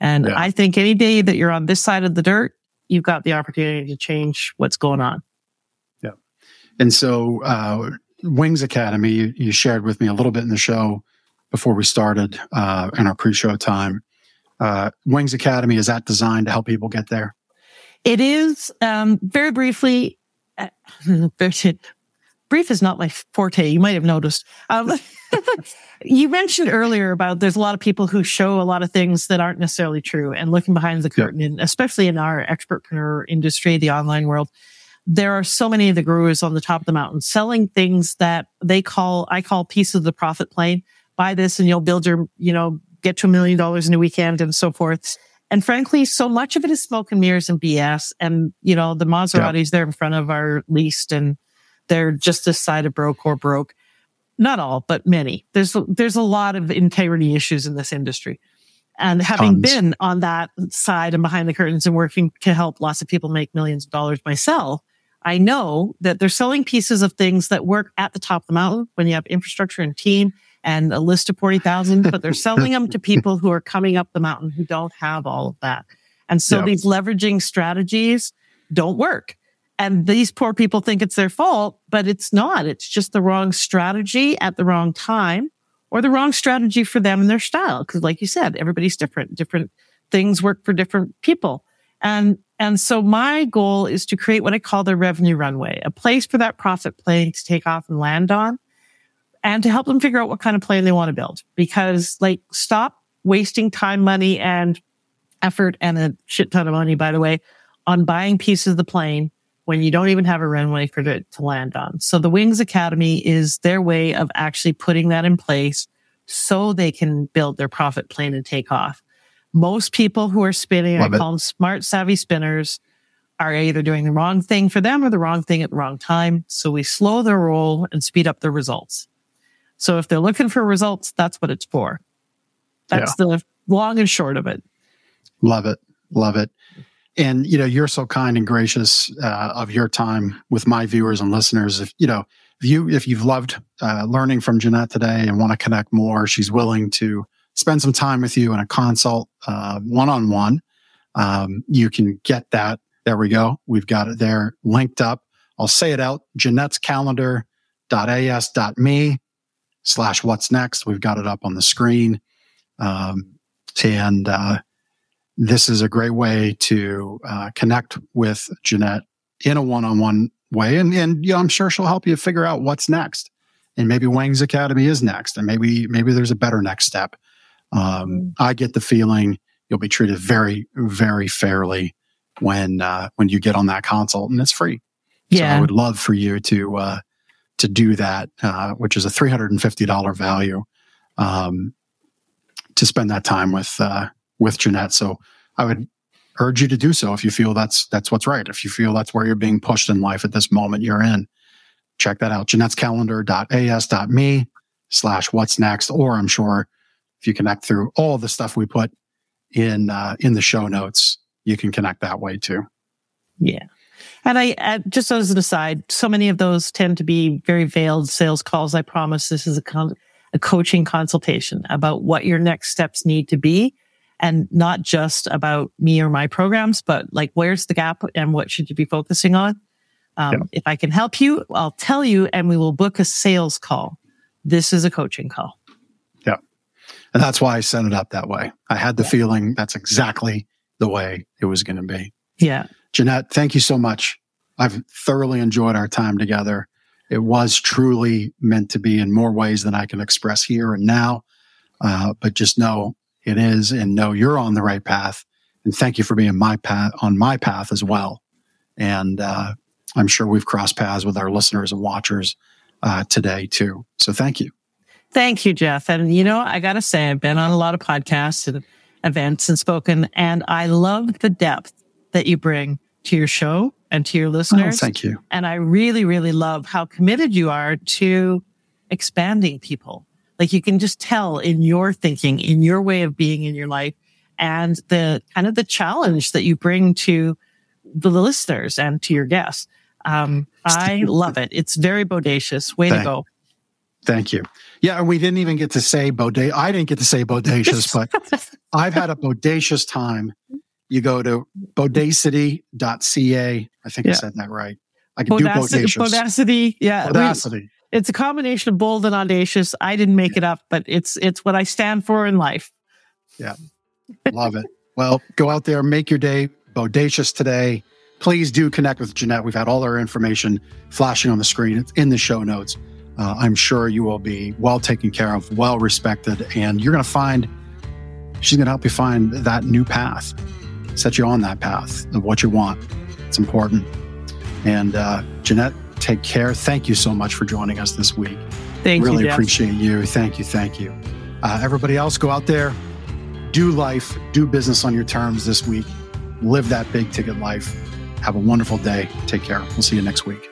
And Yeah. I think any day that you're on this side of the dirt, you've got the opportunity to change what's going on. Yeah. And so, uh, Wings Academy, you, you shared with me a little bit in the show before we started uh, in our pre-show time. Uh, Wings Academy is that designed to help people get there? It is, um, very briefly, uh, brief is not my forte. You might have noticed. Um, you mentioned earlier about there's a lot of people who show a lot of things that aren't necessarily true and looking behind the Yeah. curtain, and especially in our expertpreneur industry, the online world. There are so many of the gurus on the top of the mountain selling things that they call, I call pieces of the profit plane. Buy this and you'll build your, you know, get to a million dollars in a weekend and so forth. And frankly, so much of it is smoke and mirrors and BS. And, you know, the Maseratis there in front of are leased and they're just this side of broke or broke. Not all, but many. There's, there's a lot of integrity issues in this industry. And having Tons. been on that side and behind the curtains and working to help lots of people make millions of dollars myself, I know that they're selling pieces of things that work at the top of the mountain when you have infrastructure and team and a list of 40,000, but they're selling them to people who are coming up the mountain who don't have all of that. And so Yeah. these leveraging strategies don't work. And these poor people think it's their fault, but it's not. It's just the wrong strategy at the wrong time or the wrong strategy for them and their style. Cause like you said, everybody's different. Different things work for different people. And, and so my goal is to create what I call the revenue runway, a place for that profit plane to take off and land on and to help them figure out what kind of plane they want to build. Because like stop wasting time, money and effort and a shit ton of money, by the way, on buying pieces of the plane when you don't even have a runway for it to land on. So the Wings Academy is their way of actually putting that in place so they can build their profit plane and take off. Most people who are spinning, Love I it. call them smart, savvy spinners, are either doing the wrong thing for them or the wrong thing at the wrong time. So we slow their roll and speed up their results. So if they're looking for results, that's what it's for. That's the long and short of it. Love it. Love it. And, you know, you're so kind and gracious uh, of your time with my viewers and listeners. If, you know, if you, if you've loved uh, learning from Jannette today and want to connect more, she's willing to spend some time with you in a consult, uh, one-on-one. Um, you can get that. There we go. We've got it there linked up. I'll say it out. Jannette's calendar.as.me slash what's next. We've got it up on the screen. Um, and, uh, this is a great way to uh, connect with Jannette in a one-on-one way, and and you know, I'm sure she'll help you figure out what's next. And maybe Wings Academy is next, and maybe maybe there's a better next step. Um, I get the feeling you'll be treated very very fairly when uh, when you get on that consult, and it's free. Yeah, so I would love for you to uh, to do that, uh, which is a three hundred and fifty dollar value, um, to spend that time with uh, with Jannette. So I would urge you to do so if you feel that's that's what's right. If you feel that's where you're being pushed in life at this moment you're in, check that out. Jannette's calendar.as.me slash what's next, or I'm sure if you connect through all the stuff we put in uh, in the show notes, you can connect that way too. Yeah. And I, uh, just as an aside, so many of those tend to be very veiled sales calls. I promise this is a, con- a coaching consultation about what your next steps need to be and not just about me or my programs, but like where's the gap and what should you be focusing on? Um, yeah. If I can help you, I'll tell you and we will book a sales call. This is a coaching call. Yeah. And that's why I set it up that way. I had the yeah. feeling that's exactly the way it was going to be. Yeah. Jannette, thank you so much. I've thoroughly enjoyed our time together. It was truly meant to be in more ways than I can express here and now. Uh, but just know it is and know you're on the right path. And thank you for being my path on my path as well. And uh, I'm sure we've crossed paths with our listeners and watchers uh, today too. So thank you. Thank you, Jeff. And you know, I got to say, I've been on a lot of podcasts and events and spoken, and I love the depth that you bring to your show and to your oh, listeners. Oh, thank you. And I really, really love how committed you are to expanding people. Like you can just tell in your thinking, in your way of being in your life, and the kind of the challenge that you bring to the listeners and to your guests. Um, I love it. It's very bodacious. Way thank, to go. Thank you. Yeah, and we didn't even get to say bodacious. I didn't get to say bodacious, but I've had a bodacious time. You go to bodacity.ca. I think yeah. I said that right. I can Bodacity, do bodacious. Bodacity. Yeah. Bodacity. It's a combination of bold and audacious. I didn't make it up, but it's it's what I stand for in life. Yeah. Love it. Well, go out there, make your day bodacious today. Please do connect with Jannette. We've had all our information flashing on the screen. It's in the show notes. Uh, I'm sure you will be well taken care of, well respected, and you're going to find she's going to help you find that new path, set you on that path of what you want. It's important. And uh, Jannette, take care. Thank you so much for joining us this week. Thank really you. Really appreciate you. Thank you. Thank you. Uh, everybody else, go out there, do life, do business on your terms this week, live that big ticket life. Have a wonderful day. Take care. We'll see you next week.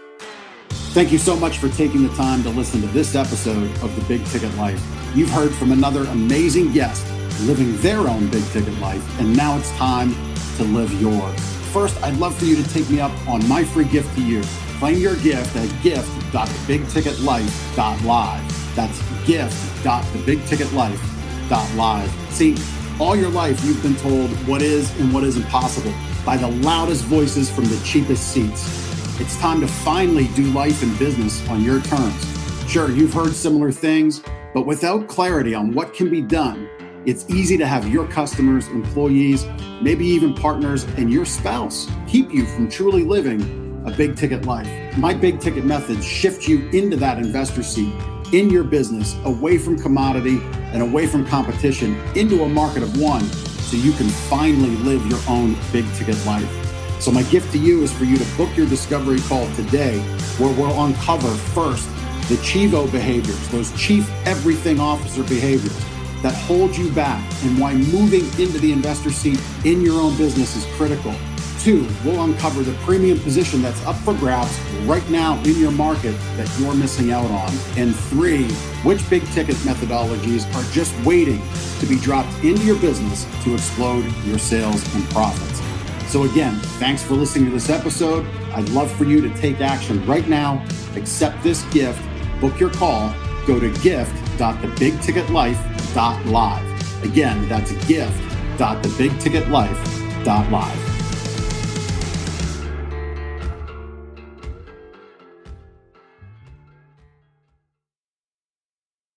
Thank you so much for taking the time to listen to this episode of The Big Ticket Life. You've heard from another amazing guest living their own big ticket life, and now it's time to live yours. First, I'd love for you to take me up on my free gift to you. Claim your gift at gift.thebigticketlife.live. That's gift.thebigticketlife.live. See, all your life you've been told what is and what isn't possible by the loudest voices from the cheapest seats. It's time to finally do life and business on your terms. Sure, you've heard similar things, but without clarity on what can be done, it's easy to have your customers, employees, maybe even partners, and your spouse keep you from truly living a big ticket life. My big ticket methods shift you into that investor seat in your business, away from commodity and away from competition, into a market of one, so you can finally live your own big ticket life. So, my gift to you is for you to book your discovery call today, where we'll uncover first the Chivo behaviors, those chief everything officer behaviors that hold you back, and why moving into the investor seat in your own business is critical. Two, we'll uncover the premium position that's up for grabs right now in your market that you're missing out on. And three, which big ticket methodologies are just waiting to be dropped into your business to explode your sales and profits. So, again, thanks for listening to this episode. I'd love for you to take action right now, accept this gift, book your call, go to gift.thebigticketlife.live. Again, that's gift.thebigticketlife.live.